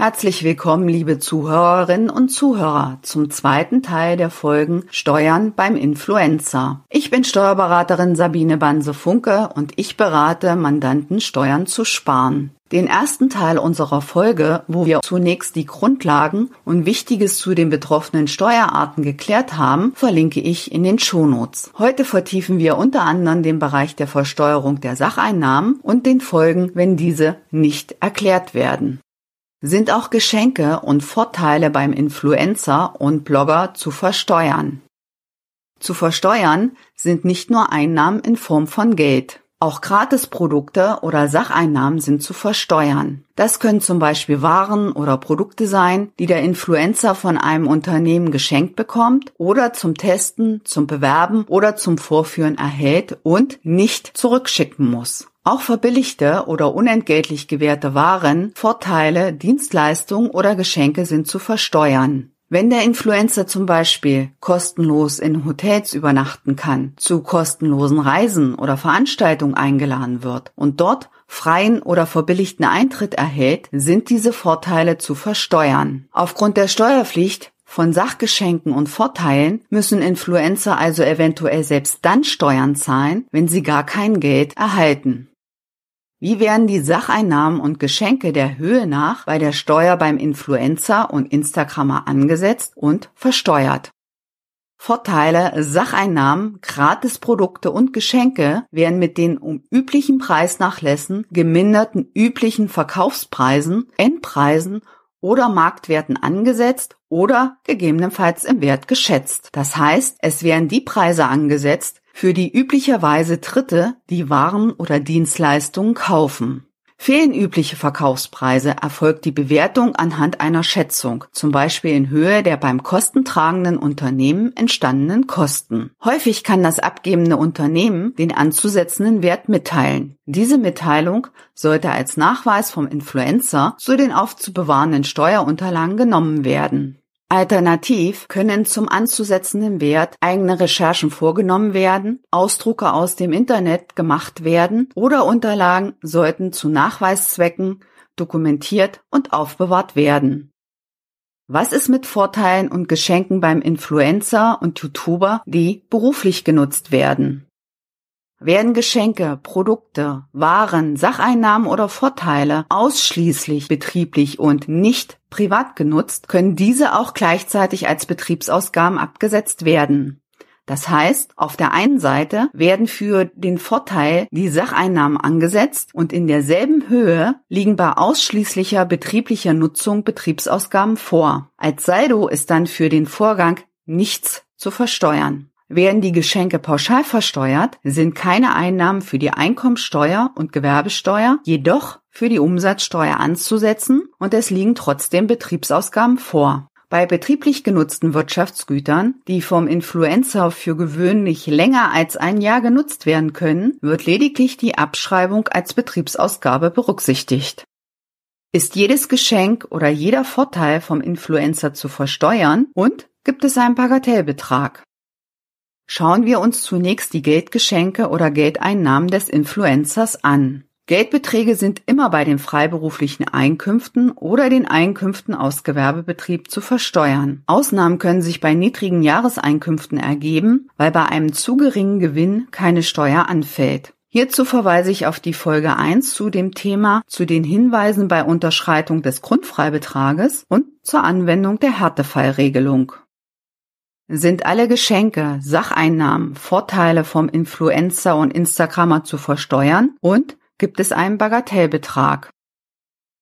Herzlich willkommen, liebe Zuhörerinnen und Zuhörer, zum zweiten Teil der Folgen Steuern beim Influencer. Ich bin Steuerberaterin Sabine Banse-Funke und ich berate Mandanten, Steuern zu sparen. Den ersten Teil unserer Folge, wo wir zunächst die Grundlagen und Wichtiges zu den betroffenen Steuerarten geklärt haben, verlinke ich in den Shownotes. Heute vertiefen wir unter anderem den Bereich der Versteuerung der Sacheinnahmen und den Folgen, wenn diese nicht erklärt werden. Sind auch Geschenke und Vorteile beim Influencer und Blogger zu versteuern? Zu versteuern sind nicht nur Einnahmen in Form von Geld. Auch Gratisprodukte oder Sacheinnahmen sind zu versteuern. Das können zum Beispiel Waren oder Produkte sein, die der Influencer von einem Unternehmen geschenkt bekommt oder zum Testen, zum Bewerben oder zum Vorführen erhält und nicht zurückschicken muss. Auch verbilligte oder unentgeltlich gewährte Waren, Vorteile, Dienstleistungen oder Geschenke sind zu versteuern. Wenn der Influencer zum Beispiel kostenlos in Hotels übernachten kann, zu kostenlosen Reisen oder Veranstaltungen eingeladen wird und dort freien oder verbilligten Eintritt erhält, sind diese Vorteile zu versteuern. Aufgrund der Steuerpflicht von Sachgeschenken und Vorteilen müssen Influencer also eventuell selbst dann Steuern zahlen, wenn sie gar kein Geld erhalten. Wie werden die Sacheinnahmen und Geschenke der Höhe nach bei der Steuer beim Influencer und Instagrammer angesetzt und versteuert? Vorteile, Sacheinnahmen, Gratisprodukte und Geschenke werden mit den um üblichen Preisnachlässen, geminderten üblichen Verkaufspreisen, Endpreisen oder Marktwerten angesetzt oder gegebenenfalls im Wert geschätzt. Das heißt, es werden die Preise angesetzt, für die üblicherweise Dritte die Waren oder Dienstleistungen kaufen. Fehlen übliche Verkaufspreise, erfolgt die Bewertung anhand einer Schätzung, zum Beispiel in Höhe der beim kostentragenden Unternehmen entstandenen Kosten. Häufig kann das abgebende Unternehmen den anzusetzenden Wert mitteilen. Diese Mitteilung sollte als Nachweis vom Influencer zu den aufzubewahrenden Steuerunterlagen genommen werden. Alternativ können zum anzusetzenden Wert eigene Recherchen vorgenommen werden, Ausdrucke aus dem Internet gemacht werden oder Unterlagen sollten zu Nachweiszwecken dokumentiert und aufbewahrt werden. Was ist mit Vorteilen und Geschenken beim Influencer und YouTuber, die beruflich genutzt werden? Werden Geschenke, Produkte, Waren, Sacheinnahmen oder Vorteile ausschließlich betrieblich und nicht privat genutzt, können diese auch gleichzeitig als Betriebsausgaben abgesetzt werden. Das heißt, auf der einen Seite werden für den Vorteil die Sacheinnahmen angesetzt und in derselben Höhe liegen bei ausschließlicher betrieblicher Nutzung Betriebsausgaben vor. Als Saldo ist dann für den Vorgang nichts zu versteuern. Werden die Geschenke pauschal versteuert, sind keine Einnahmen für die Einkommensteuer und Gewerbesteuer, jedoch für die Umsatzsteuer anzusetzen und es liegen trotzdem Betriebsausgaben vor. Bei betrieblich genutzten Wirtschaftsgütern, die vom Influencer für gewöhnlich länger als ein Jahr genutzt werden können, wird lediglich die Abschreibung als Betriebsausgabe berücksichtigt. Ist jedes Geschenk oder jeder Vorteil vom Influencer zu versteuern und gibt es einen Bagatellbetrag? Schauen wir uns zunächst die Geldgeschenke oder Geldeinnahmen des Influencers an. Geldbeträge sind immer bei den freiberuflichen Einkünften oder den Einkünften aus Gewerbebetrieb zu versteuern. Ausnahmen können sich bei niedrigen Jahreseinkünften ergeben, weil bei einem zu geringen Gewinn keine Steuer anfällt. Hierzu verweise ich auf die Folge 1 zu dem Thema zu den Hinweisen bei Unterschreitung des Grundfreibetrages und zur Anwendung der Härtefallregelung. Sind alle Geschenke, Sacheinnahmen, Vorteile vom Influencer und Instagrammer zu versteuern und gibt es einen Bagatellbetrag?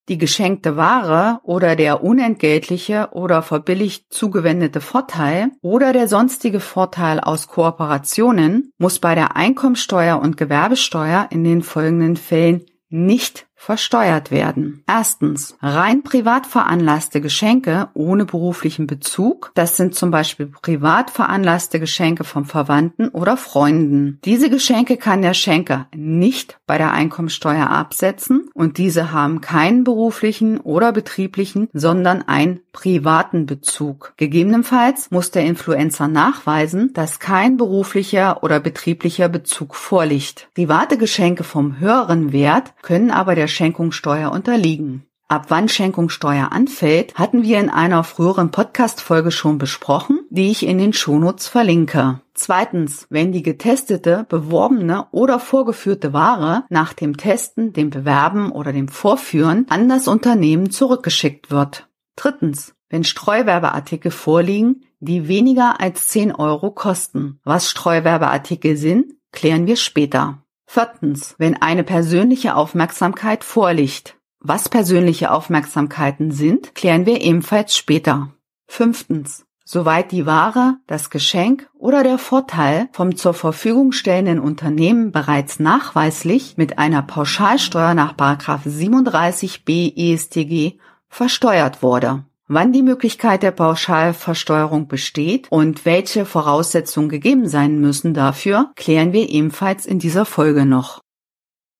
Die geschenkte Ware oder der unentgeltliche oder verbilligt zugewendete Vorteil oder der sonstige Vorteil aus Kooperationen muss bei der Einkommensteuer und Gewerbesteuer in den folgenden Fällen nicht versteuert werden. Erstens, rein privat veranlasste Geschenke ohne beruflichen Bezug. Das sind zum Beispiel privat veranlasste Geschenke von Verwandten oder Freunden. Diese Geschenke kann der Schenker nicht bei der Einkommensteuer absetzen und diese haben keinen beruflichen oder betrieblichen, sondern einen privaten Bezug. Gegebenenfalls muss der Influencer nachweisen, dass kein beruflicher oder betrieblicher Bezug vorliegt. Private Geschenke vom höheren Wert können aber der Schenkungssteuer unterliegen. Ab wann Schenkungssteuer anfällt, hatten wir in einer früheren Podcast-Folge schon besprochen, die ich in den Shownotes verlinke. Zweitens, wenn die getestete, beworbene oder vorgeführte Ware nach dem Testen, dem Bewerben oder dem Vorführen an das Unternehmen zurückgeschickt wird. Drittens, wenn Streuwerbeartikel vorliegen, die weniger als 10 Euro kosten. Was Streuwerbeartikel sind, klären wir später. Viertens, wenn eine persönliche Aufmerksamkeit vorliegt. Was persönliche Aufmerksamkeiten sind, klären wir ebenfalls später. Fünftens. Soweit die Ware, das Geschenk oder der Vorteil vom zur Verfügung stellenden Unternehmen bereits nachweislich mit einer Pauschalsteuer nach 37b ESTG versteuert wurde. Wann die Möglichkeit der Pauschalversteuerung besteht und welche Voraussetzungen gegeben sein müssen dafür, klären wir ebenfalls in dieser Folge noch.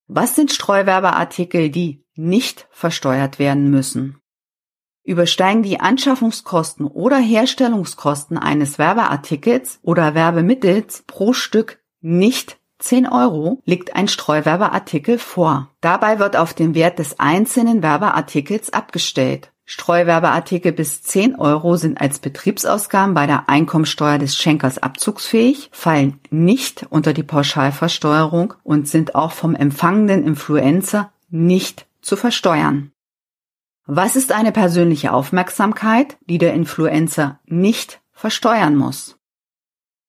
Was sind Streuwerbeartikel, die nicht versteuert werden müssen. Übersteigen die Anschaffungskosten oder Herstellungskosten eines Werbeartikels oder Werbemittels pro Stück nicht 10 Euro, liegt ein Streuwerbeartikel vor. Dabei wird auf den Wert des einzelnen Werbeartikels abgestellt. Streuwerbeartikel bis 10 Euro sind als Betriebsausgaben bei der Einkommensteuer des Schenkers abzugsfähig, fallen nicht unter die Pauschalversteuerung und sind auch vom empfangenden Influencer nicht zu versteuern. Was ist eine persönliche Aufmerksamkeit, die der Influencer nicht versteuern muss?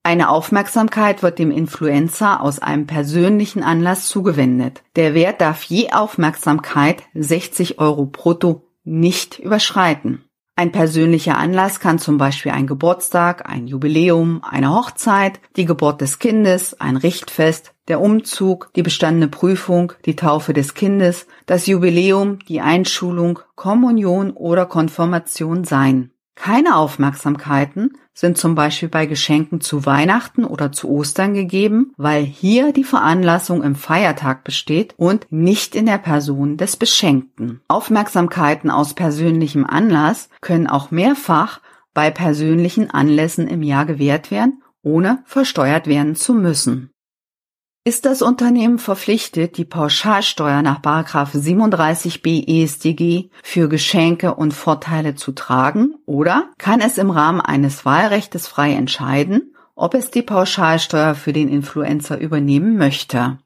Eine Aufmerksamkeit wird dem Influencer aus einem persönlichen Anlass zugewendet. Der Wert darf je Aufmerksamkeit 60 Euro brutto nicht überschreiten. Ein persönlicher Anlass kann zum Beispiel ein Geburtstag, ein Jubiläum, eine Hochzeit, die Geburt des Kindes, ein Richtfest, der Umzug, die bestandene Prüfung, die Taufe des Kindes, das Jubiläum, die Einschulung, Kommunion oder Konfirmation sein. Keine Aufmerksamkeiten sind zum Beispiel bei Geschenken zu Weihnachten oder zu Ostern gegeben, weil hier die Veranlassung im Feiertag besteht und nicht in der Person des Beschenkten. Aufmerksamkeiten aus persönlichem Anlass können auch mehrfach bei persönlichen Anlässen im Jahr gewährt werden, ohne versteuert werden zu müssen. Ist das Unternehmen verpflichtet, die Pauschalsteuer nach 37b EStG für Geschenke und Vorteile zu tragen oder kann es im Rahmen eines Wahlrechtes frei entscheiden, ob es die Pauschalsteuer für den Influencer übernehmen möchte?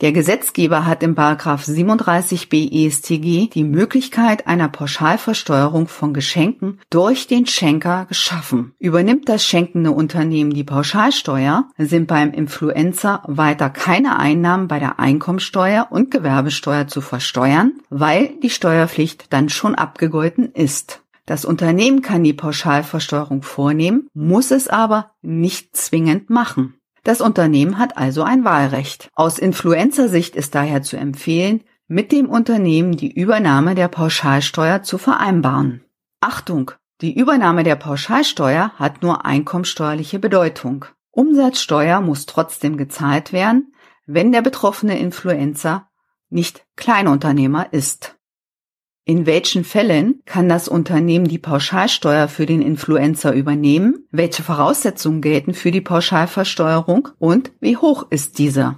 Der Gesetzgeber hat im 37b EStG die Möglichkeit einer Pauschalversteuerung von Geschenken durch den Schenker geschaffen. Übernimmt das schenkende Unternehmen die Pauschalsteuer, sind beim Influencer weiter keine Einnahmen bei der Einkommensteuer und Gewerbesteuer zu versteuern, weil die Steuerpflicht dann schon abgegolten ist. Das Unternehmen kann die Pauschalversteuerung vornehmen, muss es aber nicht zwingend machen. Das Unternehmen hat also ein Wahlrecht. Aus Influencer-Sicht ist daher zu empfehlen, mit dem Unternehmen die Übernahme der Pauschalsteuer zu vereinbaren. Achtung! Die Übernahme der Pauschalsteuer hat nur einkommensteuerliche Bedeutung. Umsatzsteuer muss trotzdem gezahlt werden, wenn der betroffene Influencer nicht Kleinunternehmer ist. In welchen Fällen kann das Unternehmen die Pauschalsteuer für den Influencer übernehmen? Welche Voraussetzungen gelten für die Pauschalversteuerung und wie hoch ist diese?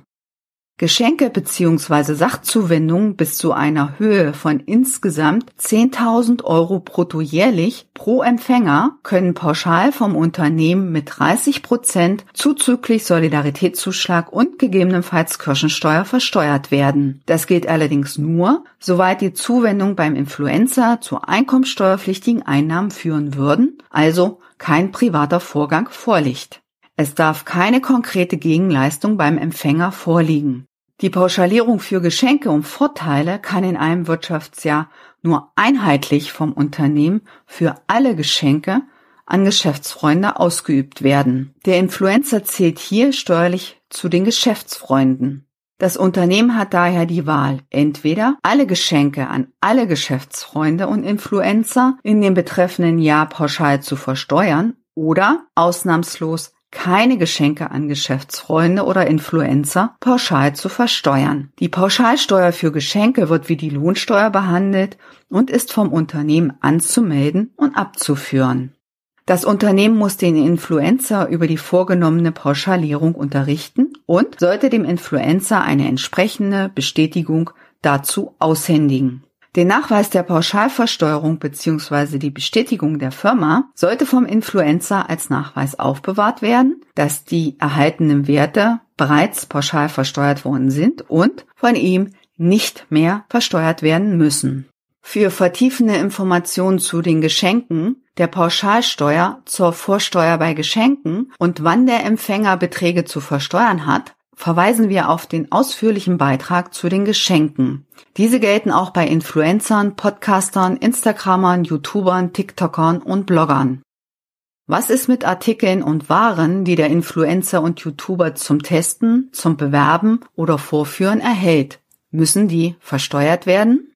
Geschenke bzw. Sachzuwendungen bis zu einer Höhe von insgesamt 10.000 Euro brutto jährlich pro Empfänger können pauschal vom Unternehmen mit 30 Prozent zuzüglich Solidaritätszuschlag und gegebenenfalls Kirchensteuer versteuert werden. Das gilt allerdings nur, soweit die Zuwendung beim Influencer zu einkommenssteuerpflichtigen Einnahmen führen würden, also kein privater Vorgang vorliegt. Es darf keine konkrete Gegenleistung beim Empfänger vorliegen. Die Pauschalierung für Geschenke und Vorteile kann in einem Wirtschaftsjahr nur einheitlich vom Unternehmen für alle Geschenke an Geschäftsfreunde ausgeübt werden. Der Influencer zählt hier steuerlich zu den Geschäftsfreunden. Das Unternehmen hat daher die Wahl, entweder alle Geschenke an alle Geschäftsfreunde und Influencer in dem betreffenden Jahr pauschal zu versteuern oder ausnahmslos keine Geschenke an Geschäftsfreunde oder Influencer pauschal zu versteuern. Die Pauschalsteuer für Geschenke wird wie die Lohnsteuer behandelt und ist vom Unternehmen anzumelden und abzuführen. Das Unternehmen muss den Influencer über die vorgenommene Pauschalierung unterrichten und sollte dem Influencer eine entsprechende Bestätigung dazu aushändigen. Den Nachweis der Pauschalversteuerung bzw. die Bestätigung der Firma sollte vom Influencer als Nachweis aufbewahrt werden, dass die erhaltenen Werte bereits pauschal versteuert worden sind und von ihm nicht mehr versteuert werden müssen. Für vertiefende Informationen zu den Geschenken, der Pauschalsteuer zur Vorsteuer bei Geschenken und wann der Empfänger Beträge zu versteuern hat, verweisen wir auf den ausführlichen Beitrag zu den Geschenken. Diese gelten auch bei Influencern, Podcastern, Instagrammern, YouTubern, TikTokern und Bloggern. Was ist mit Artikeln und Waren, die der Influencer und YouTuber zum Testen, zum Bewerben oder Vorführen erhält? Müssen die versteuert werden?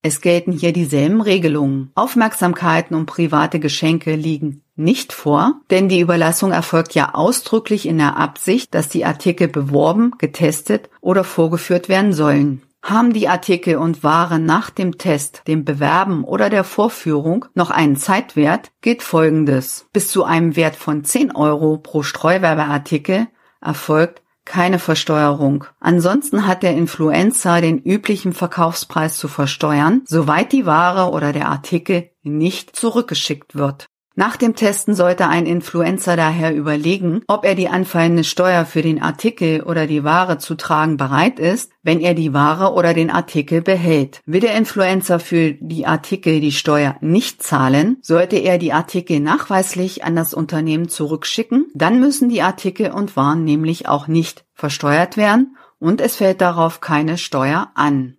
Es gelten hier dieselben Regelungen. Aufmerksamkeiten und private Geschenke liegen nicht vor, denn die Überlassung erfolgt ja ausdrücklich in der Absicht, dass die Artikel beworben, getestet oder vorgeführt werden sollen. Haben die Artikel und Waren nach dem Test, dem Bewerben oder der Vorführung noch einen Zeitwert, gilt Folgendes. Bis zu einem Wert von 10 Euro pro Streuwerbeartikel erfolgt keine Versteuerung. Ansonsten hat der Influencer den üblichen Verkaufspreis zu versteuern, soweit die Ware oder der Artikel nicht zurückgeschickt wird. Nach dem Testen sollte ein Influencer daher überlegen, ob er die anfallende Steuer für den Artikel oder die Ware zu tragen bereit ist, wenn er die Ware oder den Artikel behält. Will der Influencer für die Artikel die Steuer nicht zahlen, sollte er die Artikel nachweislich an das Unternehmen zurückschicken, dann müssen die Artikel und Waren nämlich auch nicht versteuert werden und es fällt darauf keine Steuer an.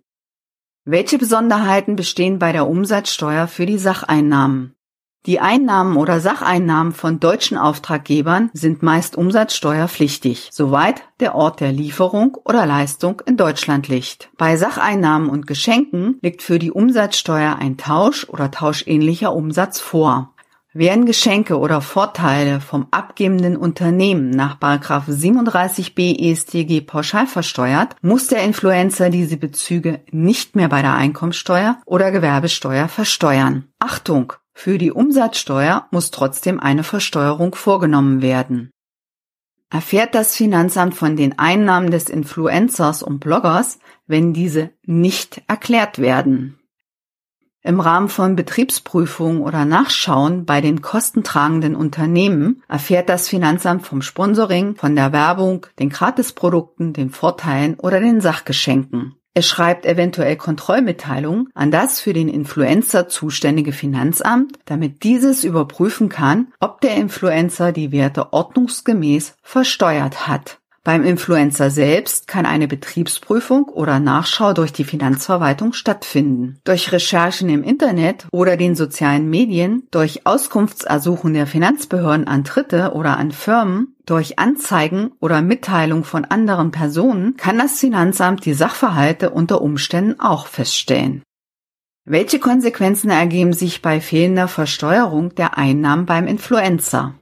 Welche Besonderheiten bestehen bei der Umsatzsteuer für die Sacheinnahmen? Die Einnahmen oder Sacheinnahmen von deutschen Auftraggebern sind meist umsatzsteuerpflichtig, soweit der Ort der Lieferung oder Leistung in Deutschland liegt. Bei Sacheinnahmen und Geschenken liegt für die Umsatzsteuer ein Tausch oder tauschähnlicher Umsatz vor. Werden Geschenke oder Vorteile vom abgebenden Unternehmen nach 37b EStG pauschal versteuert, muss der Influencer diese Bezüge nicht mehr bei der Einkommensteuer oder Gewerbesteuer versteuern. Achtung! Für die Umsatzsteuer muss trotzdem eine Versteuerung vorgenommen werden. Erfährt das Finanzamt von den Einnahmen des Influencers und Bloggers, wenn diese nicht erklärt werden. Im Rahmen von Betriebsprüfungen oder Nachschauen bei den kostentragenden Unternehmen erfährt das Finanzamt vom Sponsoring, von der Werbung, den Gratisprodukten, den Vorteilen oder den Sachgeschenken. Er schreibt eventuell Kontrollmitteilungen an das für den Influencer zuständige Finanzamt, damit dieses überprüfen kann, ob der Influencer die Werte ordnungsgemäß versteuert hat. Beim Influencer selbst kann eine Betriebsprüfung oder Nachschau durch die Finanzverwaltung stattfinden. Durch Recherchen im Internet oder den sozialen Medien, durch Auskunftsersuchen der Finanzbehörden an Dritte oder an Firmen, durch Anzeigen oder Mitteilung von anderen Personen kann das Finanzamt die Sachverhalte unter Umständen auch feststellen. Welche Konsequenzen ergeben sich bei fehlender Versteuerung der Einnahmen beim Influencer?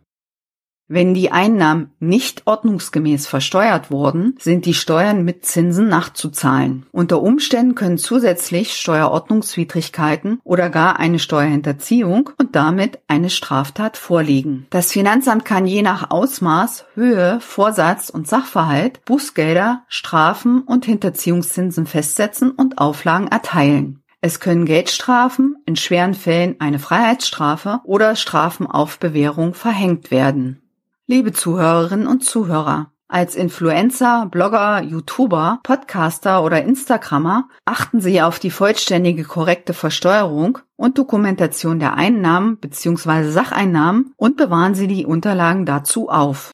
Wenn die Einnahmen nicht ordnungsgemäß versteuert wurden, sind die Steuern mit Zinsen nachzuzahlen. Unter Umständen können zusätzlich Steuerordnungswidrigkeiten oder gar eine Steuerhinterziehung und damit eine Straftat vorliegen. Das Finanzamt kann je nach Ausmaß, Höhe, Vorsatz und Sachverhalt Bußgelder, Strafen und Hinterziehungszinsen festsetzen und Auflagen erteilen. Es können Geldstrafen, in schweren Fällen eine Freiheitsstrafe oder Strafen auf Bewährung verhängt werden. Liebe Zuhörerinnen und Zuhörer, als Influencer, Blogger, YouTuber, Podcaster oder Instagrammer achten Sie auf die vollständige korrekte Versteuerung und Dokumentation der Einnahmen bzw. Sacheinnahmen und bewahren Sie die Unterlagen dazu auf.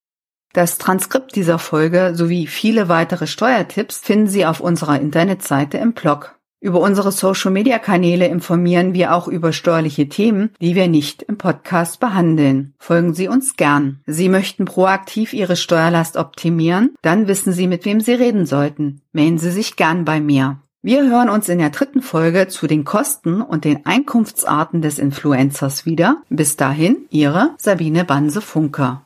Das Transkript dieser Folge sowie viele weitere Steuertipps finden Sie auf unserer Internetseite im Blog. Über unsere Social-Media-Kanäle informieren wir auch über steuerliche Themen, die wir nicht im Podcast behandeln. Folgen Sie uns gern. Sie möchten proaktiv Ihre Steuerlast optimieren? Dann wissen Sie, mit wem Sie reden sollten. Melden Sie sich gern bei mir. Wir hören uns in der dritten Folge zu den Kosten und den Einkunftsarten des Influencers wieder. Bis dahin, Ihre Sabine Banse-Funker.